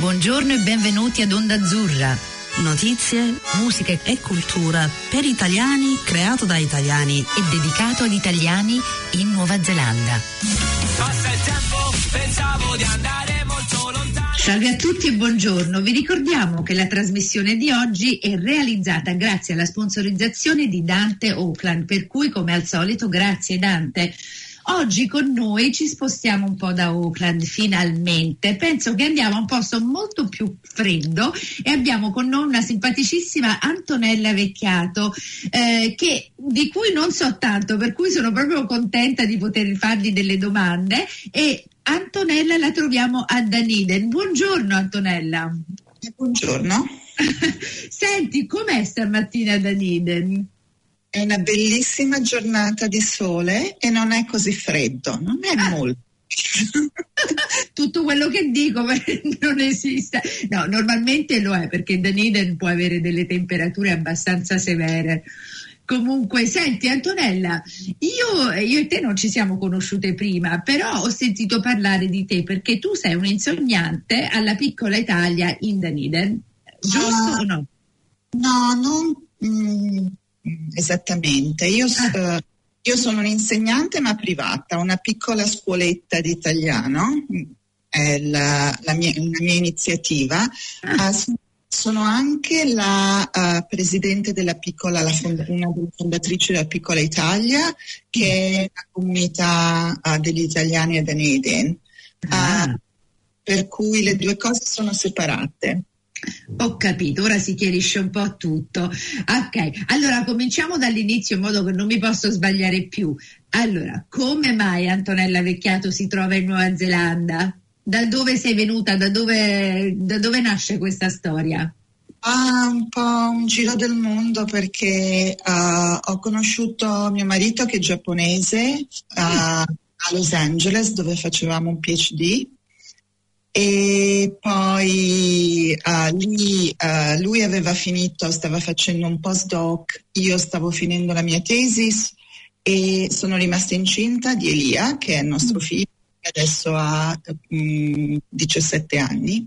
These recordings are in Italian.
Buongiorno e benvenuti ad Onda Azzurra. Notizie, musica e cultura per italiani, creato da italiani e dedicato ad italiani in Nuova Zelanda. Passa il tempo, pensavo di andare molto lontano. Salve a tutti e buongiorno. Vi ricordiamo che la trasmissione di oggi è realizzata grazie alla sponsorizzazione di Dante Oakland, per cui come al solito grazie Dante. Oggi con noi ci spostiamo un po' da Auckland finalmente. Penso che andiamo a un posto molto più freddo e abbiamo con noi una simpaticissima Antonella Vecchiato eh, che, di cui non so tanto, per cui sono proprio contenta di poter fargli delle domande e Antonella la troviamo a Daniden. Buongiorno Antonella. Buongiorno. Senti, com'è stamattina a Daniden? È una bellissima giornata di sole e non è così freddo, non è ah. molto. Tutto quello che dico non esiste. No, normalmente lo è perché Dunedin può avere delle temperature abbastanza severe. Comunque, senti Antonella, io, io, e te non ci siamo conosciute prima, però ho sentito parlare di te perché tu sei un insegnante alla piccola Italia in Dunedin, giusto uh, o no? No, non, mm, Esattamente, io, uh, io sono un'insegnante ma privata, una piccola scuoletta di italiano, è la, la mia, una mia iniziativa. Ah. Uh, sono anche la uh, presidente della piccola, la fond- una delle fondatrici della Piccola Italia, che è la comunità uh, degli italiani ad Eden. Ah. per cui le due cose sono separate. Ho capito, ora si chiarisce un po' tutto. Ok, allora cominciamo dall'inizio in modo che non mi posso sbagliare più. Allora, come mai Antonella Vecchiato si trova in Nuova Zelanda? Da dove sei venuta? Da dove, da dove nasce questa storia? Ah, un po' un giro del mondo perché uh, ho conosciuto mio marito che è giapponese uh, a Los Angeles dove facevamo un PhD e poi uh, lì, uh, lui aveva finito, stava facendo un postdoc, io stavo finendo la mia tesis e sono rimasta incinta di Elia, che è il nostro mm. figlio, che adesso ha um, 17 anni.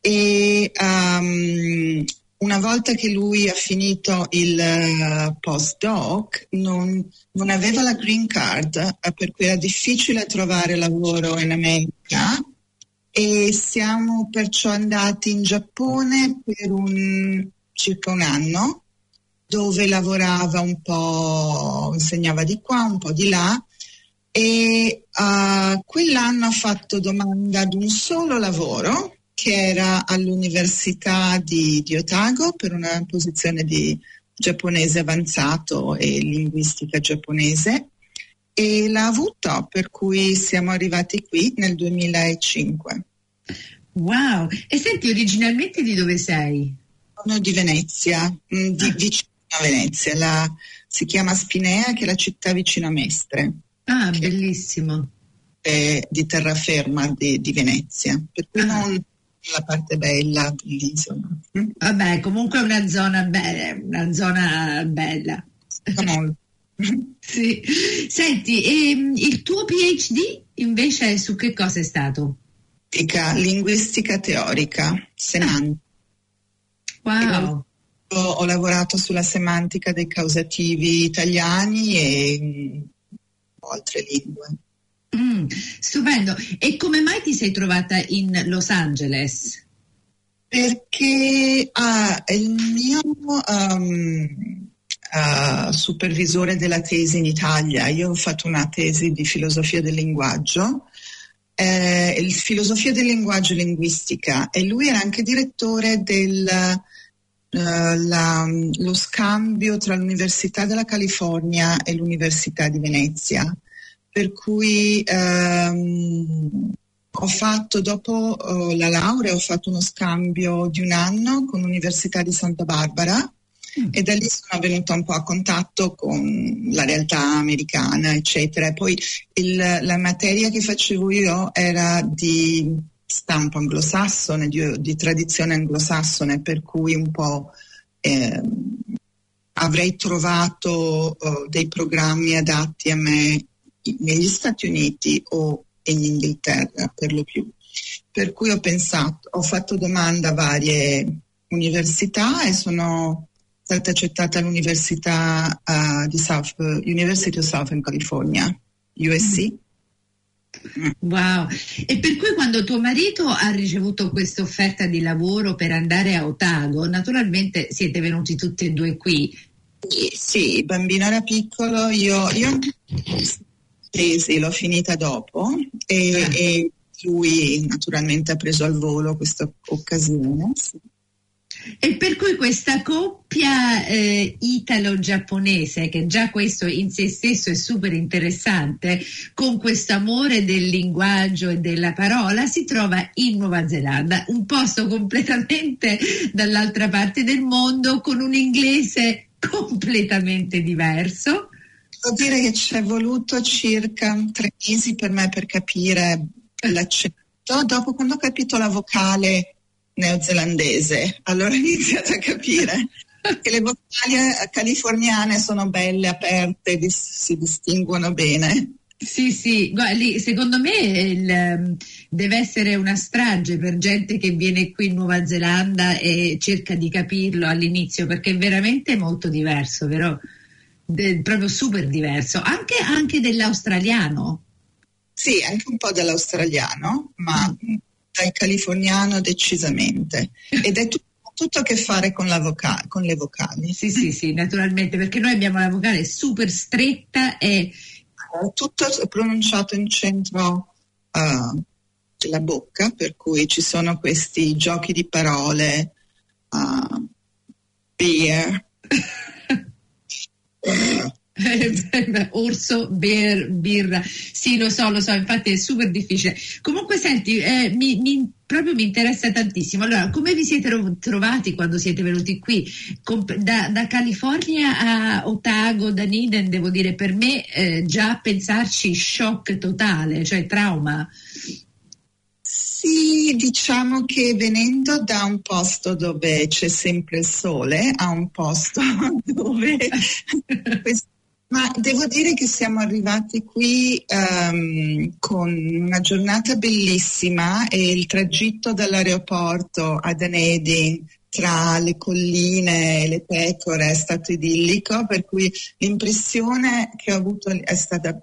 E um, una volta che lui ha finito il uh, postdoc non, non, aveva la green card, per cui era difficile trovare lavoro in America e siamo perciò andati in Giappone per un, circa un anno dove lavorava un po', insegnava di qua, un po' di là. E uh, quell'anno ha fatto domanda ad un solo lavoro che era all'Università di, di Otago per una posizione di giapponese avanzato e linguistica giapponese e l'ha avuto, per cui siamo arrivati qui nel 2005. Wow, e senti, originalmente di dove sei? Sono di Venezia, mm, di, ah. vicino a Venezia, la, si chiama Spinea, che è la città vicino a Mestre. Ah, bellissimo. È di terraferma di, di Venezia, per cui ah. non la parte bella dell'isola. Vabbè, comunque è una zona bella, una zona bella. Molto. sì. Senti, ehm, il tuo PhD invece su che cosa è stato? Linguistica teorica, semantica. Wow. Ho, ho, lavorato sulla semantica dei causativi italiani e mm, altre lingue. Mm, stupendo. E come mai ti sei trovata in Los Angeles? Perché ah, il mio um, uh, supervisore della tesi in Italia. Io ho fatto una tesi di filosofia del linguaggio, eh, filosofia del linguaggio e linguistica e lui era anche direttore del uh, la, lo scambio tra l'Università della California e l'Università di Venezia. Per cui um, ho fatto dopo uh, la laurea, ho fatto uno scambio di un anno con l'Università di Santa Barbara e da lì sono venuta un po' a contatto con la realtà americana, eccetera. Poi il, la materia che facevo io era di stampo anglosassone, di, di tradizione anglosassone, per cui un po' eh, avrei trovato uh, dei programmi adatti a me negli Stati Uniti o in Inghilterra per lo più. Per cui ho pensato, ho fatto domanda a varie università e sono stata accettata all'Università uh, di South, University of Southern California, USC. Mm. Wow, e per cui quando tuo marito ha ricevuto questa offerta di lavoro per andare a Otago, naturalmente siete venuti tutti e due qui. Sì, il bambino era piccolo, io, io tesi l'ho finita dopo e, ah. e, lui naturalmente ha preso al volo questa occasione. Sì. E per cui questa coppia eh, italo-giapponese, che già questo in sé stesso è super interessante, con questo amore del linguaggio e della parola, si trova in Nuova Zelanda, un posto completamente dall'altra parte del mondo, con un inglese completamente diverso. Devo dire che ci è voluto circa tre mesi per me per capire l'accento. Dopo, quando ho capito la vocale neozelandese. Allora ho iniziato a capire che le eh, californiane sono belle, aperte, si distinguono bene. Sì, sì, Guarda, secondo me il, ehm, deve essere una strage per gente che viene qui in Nuova Zelanda e cerca di capirlo all'inizio perché è veramente molto diverso, vero? De, proprio super diverso, anche, anche dell'australiano. Sì, anche un po' dell'australiano, ma mm dal californiano decisamente ed è tutto tutto a che fare con, voca- con, le vocali. Sì, sì, sì, naturalmente, perché noi abbiamo la vocale super stretta e... Tutto è pronunciato in centro uh, della bocca, per cui ci sono questi giochi di parole, uh, beer, Orso, beer, birra, sì lo so, lo so, infatti è super difficile. Comunque senti, eh, mi, mi, proprio mi interessa tantissimo. Allora, come vi siete trovati quando siete venuti qui? Da, da California a Otago, da Niden, devo dire, per me eh, già pensarci shock totale, cioè trauma. Sì, diciamo che venendo da un posto dove c'è sempre il sole a un posto dove ma devo dire che siamo arrivati qui um, con una giornata bellissima e il tragitto dall'aeroporto a Dunedin tra le colline e le pecore è stato idillico, per cui l'impressione che ho avuto è stata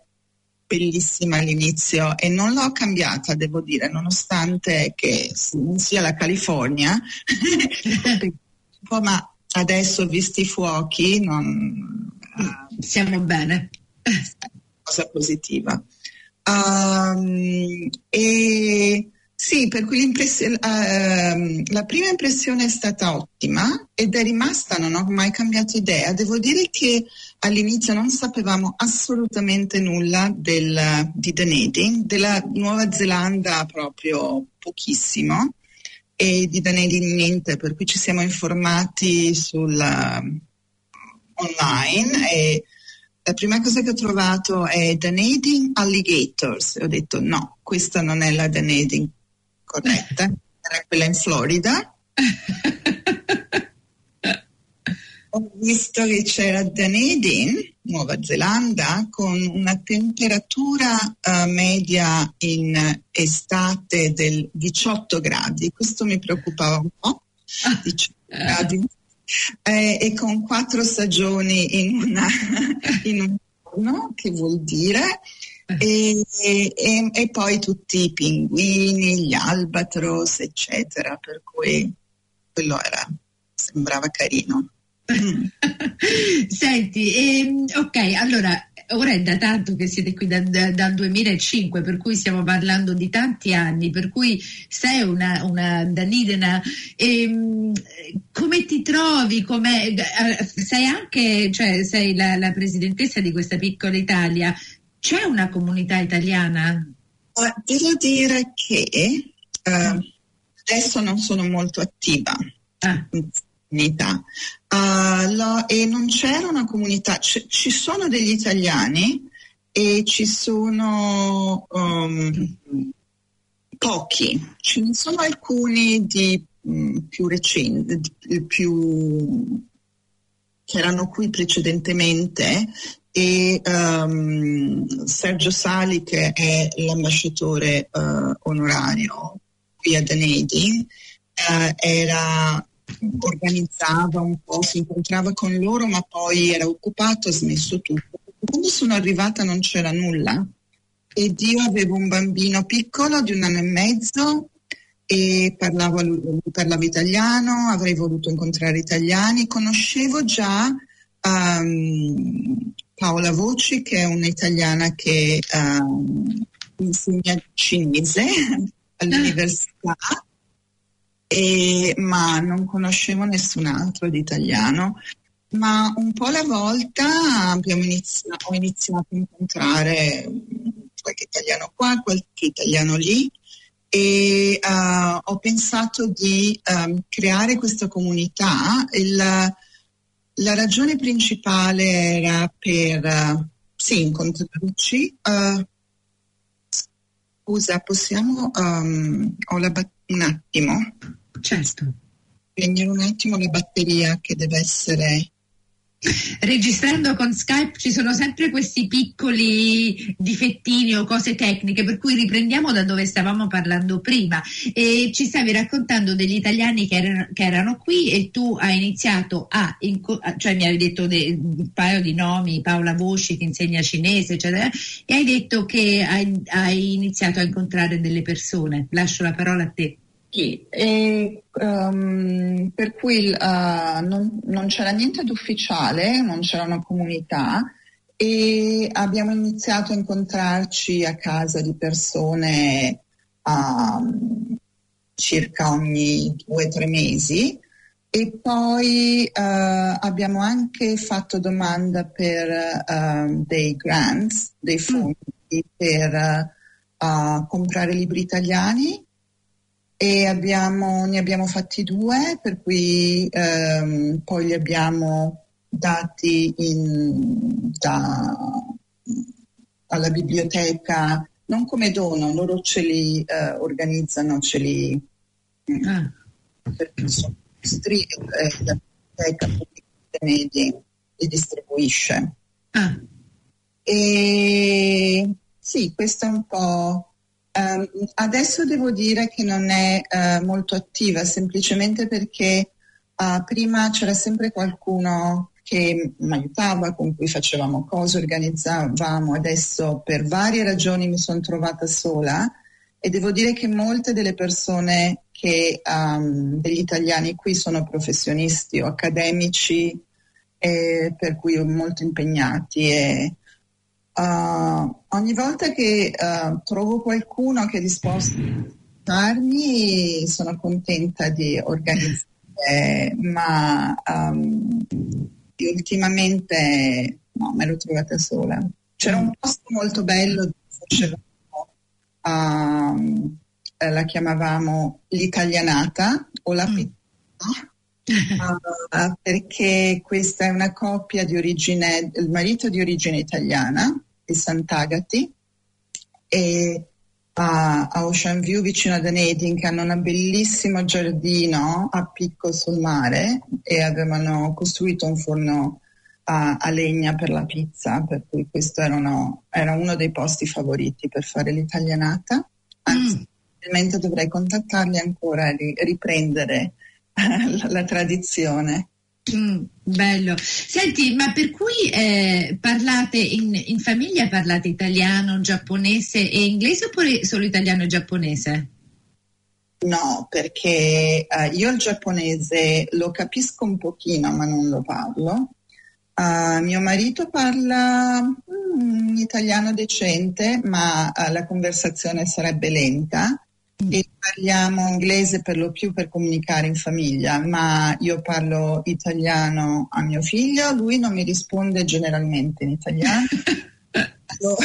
bellissima all'inizio e non l'ho cambiata, devo dire, nonostante che sia la California, ma adesso visti i fuochi non, siamo bene. Cosa positiva. Um, e sì, per cui uh, la prima impressione è stata ottima ed è rimasta, non ho mai cambiato idea. Devo dire che all'inizio non sapevamo assolutamente nulla del, di Dunedin, della Nuova Zelanda proprio pochissimo e di Dunedin niente, per cui ci siamo informati sul online e la prima cosa che ho trovato è Dunedin Alligators e ho detto no, questa non è la Dunedin corretta, era quella in Florida. ho visto che c'era Dunedin, Nuova Zelanda, con una temperatura uh, media in estate del 18 gradi. Questo mi preoccupava un po'. 18 gradi eh, e con quattro stagioni in, una, in un giorno, che vuol dire, e, e, e, poi tutti i pinguini, gli albatros, eccetera, per cui quello era, sembrava carino. Senti, ehm, ok, allora ora è da tanto che siete qui dal, dal 2005, per cui stiamo parlando di tanti anni, per cui sei una, una danidena. E, ehm, come ti trovi? Come, eh, sei anche, cioè, sei la, la, presidentessa di questa piccola Italia. C'è una comunità italiana? Devo dire che uh, adesso non sono molto attiva. Ah. Comunità. Uh, lo, e non c'era una comunità, C- ci sono degli italiani e ci sono um, pochi, ce ne sono alcuni di um, più recenti, più che erano qui precedentemente, e um, Sergio Sali che è l'ambasciatore uh, onorario qui a Dunedin uh, era, organizzava un po', si incontrava con loro ma poi era occupato, ha smesso tutto. Quando sono arrivata non c'era nulla. Ed io avevo un bambino piccolo di un anno e mezzo e parlavo, parlavo italiano, avrei voluto incontrare italiani, conoscevo già um, Paola Voci, che è un'italiana che um, insegna cinese all'università, e, ma non conoscevo nessun altro di italiano. Ma un po' alla volta iniziato, ho iniziato a incontrare qualche italiano qua, qualche italiano lì e uh, ho pensato di um, creare questa comunità. Il, la ragione principale era per uh, sì, incontrarci. Uh, scusa, possiamo um, ho la bat- un attimo? Certo. Spegnere un attimo la batteria che deve essere registrando con Skype ci sono sempre questi piccoli difettini o cose tecniche, per cui riprendiamo da dove stavamo parlando prima. E ci stavi raccontando degli italiani che erano, che erano qui e tu hai iniziato a, cioè mi hai detto de, un paio di nomi, Paola Voci che insegna cinese, eccetera, e hai detto che hai, hai iniziato a incontrare delle persone. Lascio la parola a te. Sì, e, um, per cui uh, non, non, c'era niente di ufficiale, non c'era una comunità e abbiamo iniziato a incontrarci a casa di persone um, circa ogni due o tre mesi e poi uh, abbiamo anche fatto domanda per uh, dei grants, dei mm. fondi mm. per comprare libri italiani e abbiamo, ne abbiamo fatti due, per cui ehm, poi li abbiamo dati in, da, alla biblioteca, non come dono, loro ce li eh, organizzano, ce li... Ah. Perché sono nostri, eh, la biblioteca pubblica li distribuisce. Ah. E sì, questo è un po' Um, adesso devo dire che non è uh, molto attiva, semplicemente perché uh, prima c'era sempre qualcuno che mi aiutava, con cui facevamo cose, organizzavamo. Adesso per varie ragioni mi sono trovata sola e devo dire che molte delle persone che, um, degli italiani qui sono professionisti o accademici, e per cui molto impegnati e Uh, ogni volta che uh, trovo qualcuno che è disposto a aiutarmi sono contenta di organizzare, ma um, ultimamente no, me l'ho trovata sola. C'era un posto molto bello dove facevamo, um, la chiamavamo l'italianata o la mm. pizza. Uh, perché questa è una coppia di origine, il marito di origine italiana, di Sant'Agati, e a, a Ocean View vicino a Dunedin che hanno un bellissimo giardino a picco sul mare e avevano costruito un forno a, a legna per la pizza, per cui questo erano, era uno dei posti favoriti per fare l'italianata. Anzi, mm. probabilmente dovrei contattarli ancora e riprendere la, tradizione. Mm, bello. Senti, ma per cui eh, parlate in, in, famiglia parlate italiano, giapponese e inglese oppure solo italiano e giapponese? No, perché eh, io il giapponese lo capisco un pochino, ma non lo parlo. Uh, mio marito parla mm, italiano decente, ma uh, la conversazione sarebbe lenta e parliamo inglese per lo più per comunicare in famiglia, ma io parlo italiano a mio figlio, lui non mi risponde generalmente in italiano. lo,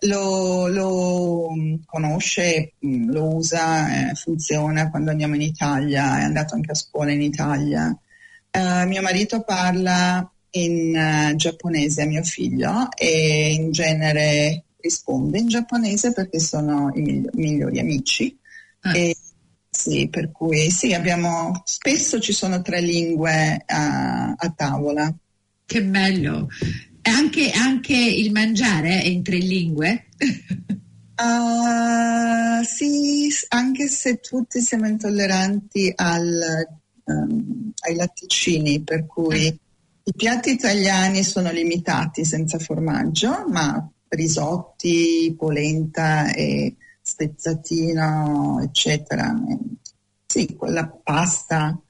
lo, lo, conosce, lo usa, eh, funziona quando andiamo in Italia, è andato anche a scuola in Italia. Uh, mio marito parla in uh, giapponese a mio figlio e in genere risponde in giapponese perché sono i migli- migliori amici. Ah. E, sì, per cui sì, abbiamo, spesso ci sono tre lingue a, a tavola. Che bello! Anche, anche il mangiare è in tre lingue? uh, sì, anche se tutti siamo intolleranti al, um, ai latticini, per cui ah. i piatti italiani sono limitati senza formaggio, ma risotti, polenta e spezzatino, eccetera. Sì, quella pasta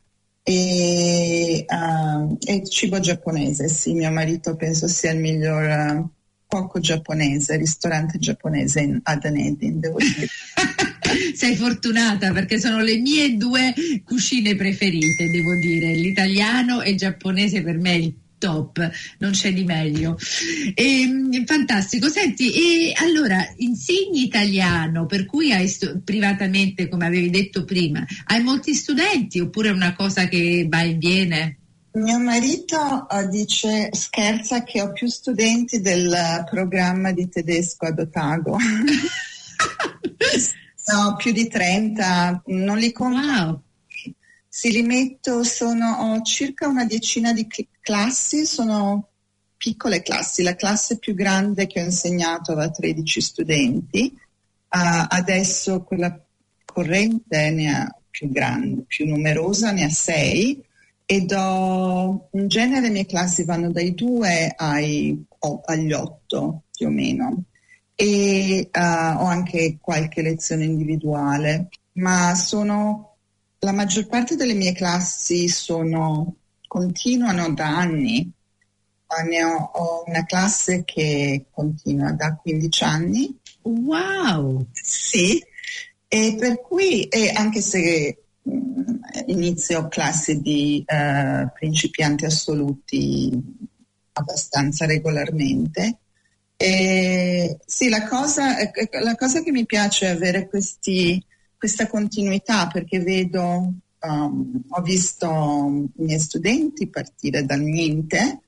e, uh, e cibo giapponese. Sì, mio marito penso sia il miglior uh, cuoco giapponese, ristorante giapponese in, ad Anedin, devo dire. Sei fortunata perché sono le mie due cucine preferite, devo dire, l'italiano e il giapponese per me è il top, non c'è di meglio. E, ehm, fantastico, senti, e allora insegni italiano, per cui hai stu- privatamente, come avevi detto prima, hai molti studenti oppure è una cosa che va e viene? Mio marito uh, dice, scherza che ho più studenti del programma di tedesco ad Otago. no, più di 30, non li conto. Wow se li metto, sono, ho circa una decina di classi, sono piccole classi, la classe più grande che ho insegnato aveva 13 studenti, uh, adesso quella corrente ne ha più grande, più numerosa, ne ha 6 e do, in genere le mie classi vanno dai 2 ai, oh, agli 8 più o meno. E uh, ho anche qualche lezione individuale, ma sono la maggior parte delle mie classi sono, continuano da anni. Ne ho, ho una classe che continua da 15 anni. Wow! Sì, e per cui, e anche se mh, mm, inizio classi di uh, principianti assoluti abbastanza regolarmente, e, sì, la cosa, la cosa che mi piace è avere questi questa continuità perché vedo, um, ho visto i miei studenti partire dal niente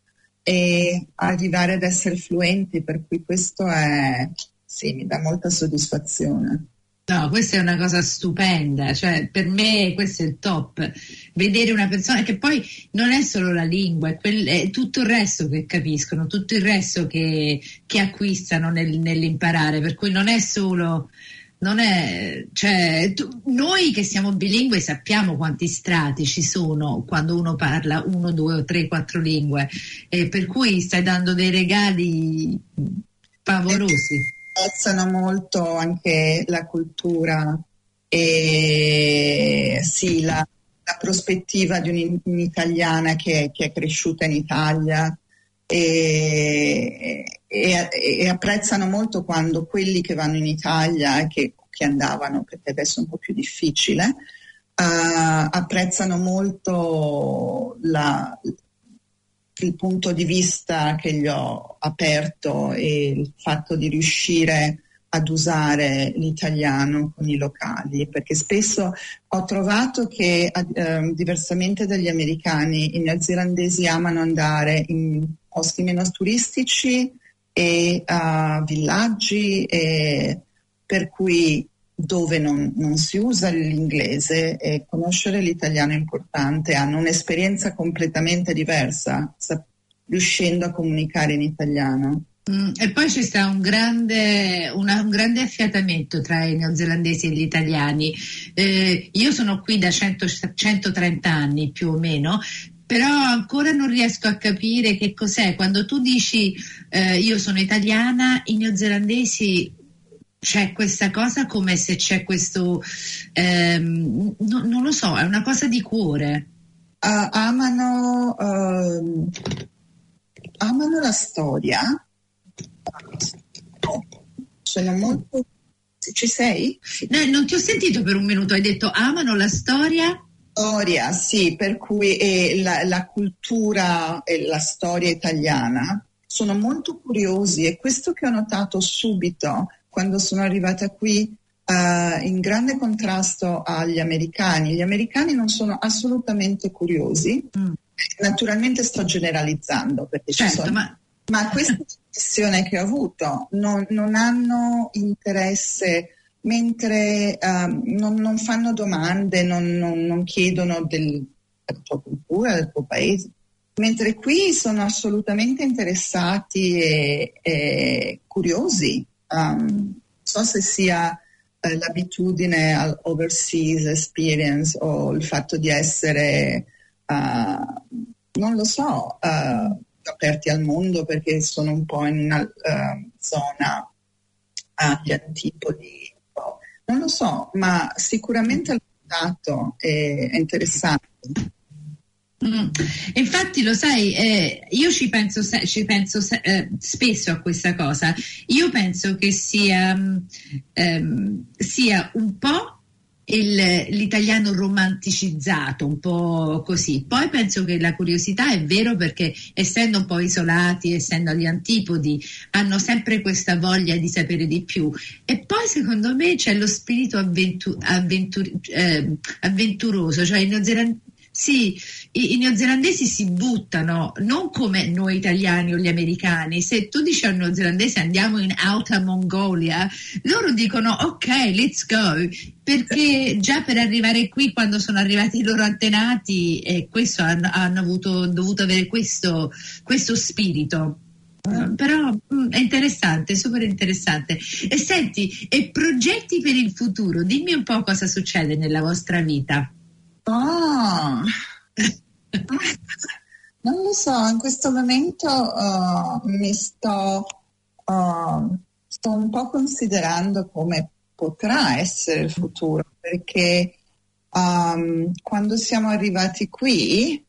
e arrivare ad essere fluenti, per cui questo è, sì, mi dà molta soddisfazione. No, questa è una cosa stupenda, cioè per me questo è il top, vedere una persona che poi non è solo la lingua, è, quel, è tutto il resto che capiscono, tutto il resto che, che acquistano nel, nell'imparare, per cui non è solo non è, cioè, tu, noi che siamo bilingue sappiamo quanti strati ci sono quando uno parla uno, due o tre, quattro lingue, e per cui stai dando dei regali pavorosi. Apprezzano molto anche la cultura e sì, la, la prospettiva di un'italiana che, che è cresciuta in Italia e, e, e, apprezzano molto quando quelli che vanno in Italia, che, che andavano, perché adesso è un po' più difficile, uh, apprezzano molto la, il punto di vista che gli ho aperto e il fatto di riuscire ad usare l'italiano con i locali, perché spesso ho trovato che eh, diversamente dagli americani i neozelandesi amano andare in posti meno turistici e uh, villaggi, e per cui dove non, non, si usa l'inglese e conoscere l'italiano è importante, hanno un'esperienza completamente diversa, sa, riuscendo a comunicare in italiano. Mm, e poi ci sta un grande, una, un grande, affiatamento tra i neozelandesi e gli italiani. Eh, io sono qui da 100, 130 anni più o meno, però ancora non riesco a capire che cos'è. Quando tu dici eh, io sono italiana, i neozelandesi c'è questa cosa come se c'è questo, ehm, no, non lo so, è una cosa di cuore. Uh, amano, uh, amano la storia, sono molto... Ci sei? No, non ti ho sentito per un minuto, hai detto amano la storia? Storia, sì, per cui eh, la, la, cultura e la storia italiana sono molto curiosi e questo che ho notato subito quando sono arrivata qui uh, in grande contrasto agli americani. Gli americani non sono assolutamente curiosi, mm. naturalmente sto generalizzando perché certo, ci sono... Ma... ma questa impressione che ho avuto non, non hanno interesse mentre uh, non, non, fanno domande, non, non chiedono del, della tua cultura, del tuo paese. mentre qui sono assolutamente interessati e, e curiosi. Um, non so se sia eh, l'abitudine all'overseas experience o il fatto di essere, uh, non lo so, uh, aperti al mondo perché sono un po' in una uh, zona agli antipodi. Non lo so, ma sicuramente il dato è, interessante. Mm. Infatti lo sai, eh, io ci penso, ci penso eh, spesso a questa cosa. Io penso che sia, ehm, sia un po' il, l'italiano romanticizzato, un po' così. Poi penso che la curiosità è vero perché essendo un po' isolati, essendo agli antipodi, hanno sempre questa voglia di sapere di più. E poi secondo me c'è lo spirito avventu- avventur- eh, avventuroso, cioè i neozelandesi sì, i, i, neozelandesi si buttano, non come noi italiani o gli americani. Se tu dici a un neozelandese andiamo in Alta Mongolia, loro dicono ok, let's go, perché già per arrivare qui, quando sono arrivati i loro antenati, eh, questo, hanno, hanno avuto, dovuto avere questo, questo spirito. Uh, però mm, è interessante, super interessante. E senti, e progetti per il futuro? Dimmi un po' cosa succede nella vostra vita. Ah, non lo so, in questo momento uh, mi sto, uh, sto un po' considerando come potrà essere il futuro, perché um, quando siamo arrivati qui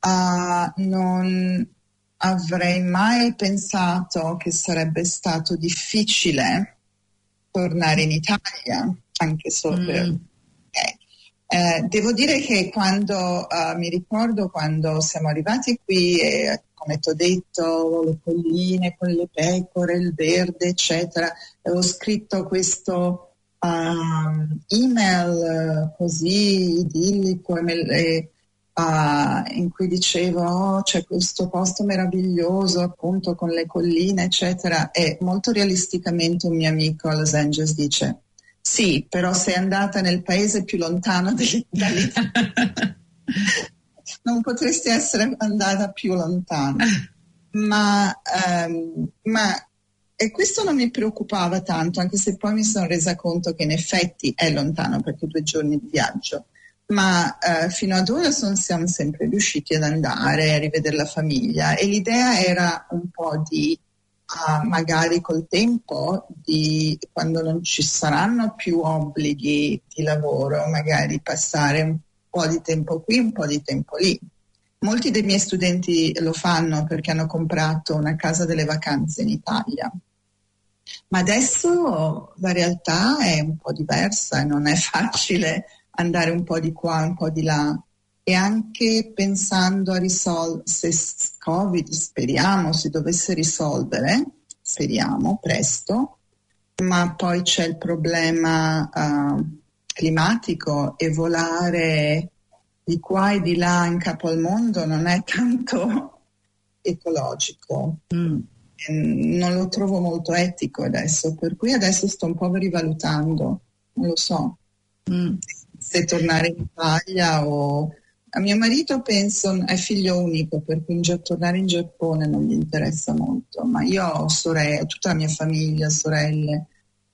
uh, non avrei mai pensato che sarebbe stato difficile tornare in Italia, anche solo mm. per... Eh, devo dire che quando uh, mi ricordo quando siamo arrivati qui e come ti ho detto le colline con le pecore, il verde eccetera, avevo scritto questo uh, email uh, così idillico e, in cui dicevo oh, c'è questo posto meraviglioso appunto con le colline eccetera. E molto realisticamente un mio amico a Los Angeles dice sì, però sei andata nel paese più lontano dall'Italia. non potresti essere andata più lontano. Ma, um, ma e questo non mi preoccupava tanto, anche se poi mi sono resa conto che in effetti è lontano perché due giorni di viaggio. Ma uh, fino ad ora son, siamo sempre riusciti ad andare a rivedere la famiglia e l'idea era un po' di uh, magari col tempo, di, quando non ci saranno più obblighi di lavoro, magari passare un po' di tempo qui, un po' di tempo lì. Molti dei miei studenti lo fanno perché hanno comprato una casa delle vacanze in Italia. Ma adesso la realtà è un po' diversa e non è facile andare un po' di qua, un po' di là e anche pensando a risolvere, se Covid speriamo si dovesse risolvere, speriamo presto, ma poi c'è il problema uh, climatico e volare di qua e di là in capo al mondo non è tanto ecologico. Mm. Non lo trovo molto etico adesso, per cui adesso sto un po' rivalutando, non lo so, mm. se tornare in Italia o a mio marito penso è figlio unico, per cui tornare in Giappone non gli interessa molto, ma io ho sorelle, tutta la mia famiglia, sorelle,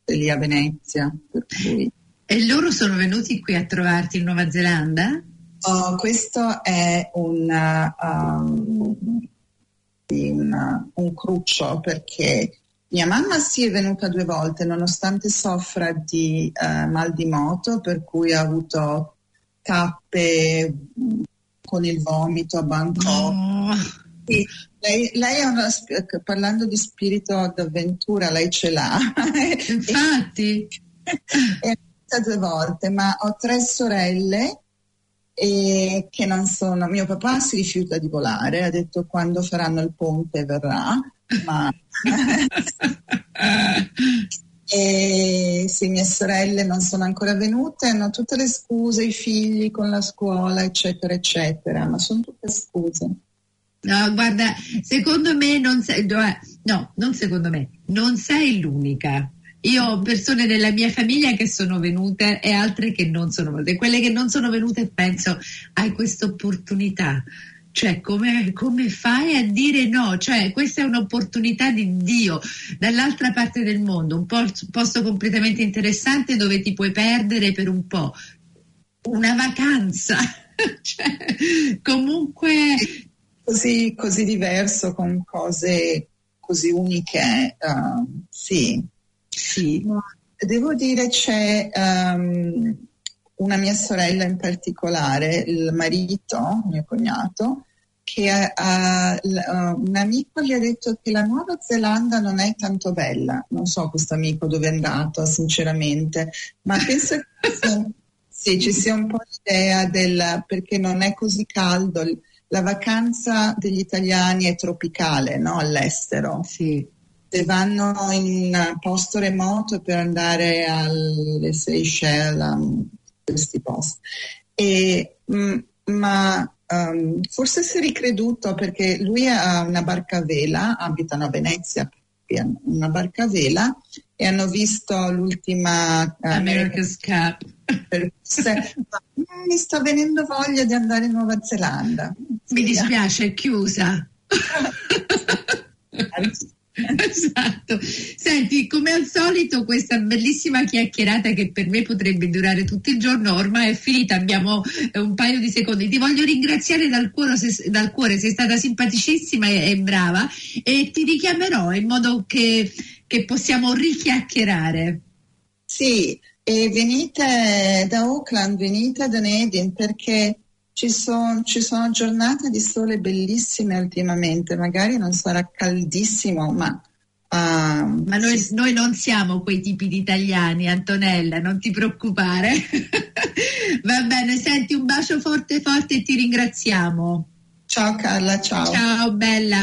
lì a Venezia, cui... E loro sono venuti qui a trovarti in Nuova Zelanda? Oh, questo è un, um, un, un cruccio perché mia mamma si è venuta due volte nonostante soffra di uh, mal di moto, per cui ha avuto tappe con il vomito a Bangkok. Oh. Sì, lei, lei, è una, parlando di spirito d'avventura, lei ce l'ha. Infatti. è due volte, ma ho tre sorelle e che non sono. Mio papà si rifiuta di volare, ha detto quando faranno il ponte verrà, ma E se mie sorelle non sono ancora venute, hanno tutte le scuse, i figli con la scuola, eccetera, eccetera, ma sono tutte scuse. No, guarda, secondo me non sei, no, non secondo me, non sei l'unica. Io ho persone nella mia famiglia che sono venute e altre che non sono venute. Quelle che non sono venute penso, hai questa opportunità Cioè, come, come, fai a dire no? Cioè, questa è un'opportunità di Dio dall'altra parte del mondo, un posto completamente interessante dove ti puoi perdere per un po'. Una vacanza, cioè, comunque. Così, così, diverso, con cose così uniche, uh, sì. sì. Devo dire c'è. Um, una mia sorella in particolare, il marito, mio cognato, che uh, un amico gli ha detto che la Nuova Zelanda non è tanto bella. Non so questo amico dove è andato, sinceramente, ma penso che sia, sì, ci sia un po' l'idea del perché non è così caldo. La vacanza degli italiani è tropicale, no? All'estero. Sì. Se vanno in un posto remoto per andare alle Seychelles, questi posti. E, mh, mm, ma um, forse si è ricreduto perché lui ha una barca a vela, abitano a Venezia, una barca a vela e hanno visto l'ultima uh, America's Cup. mi sta venendo voglia di andare in Nuova Zelanda. Mi dispiace, è chiusa. Esatto. Senti, come al solito, questa bellissima chiacchierata che per me potrebbe durare tutto il giorno, ormai è finita, abbiamo eh, un paio di secondi. Ti voglio ringraziare dal cuore, dal cuore sei stata simpaticissima e, e, brava e ti richiamerò in modo che, che possiamo richiacchierare. Sì, e venite da Auckland, venite da Dunedin perché ci, son, ci, sono giornate di sole bellissime ultimamente, magari non sarà caldissimo, ma... Uh, ma noi, noi, non siamo quei tipi di italiani, Antonella, non ti preoccupare. Va bene, senti un bacio forte forte e ti ringraziamo. Ciao Carla, ciao. Ciao bella.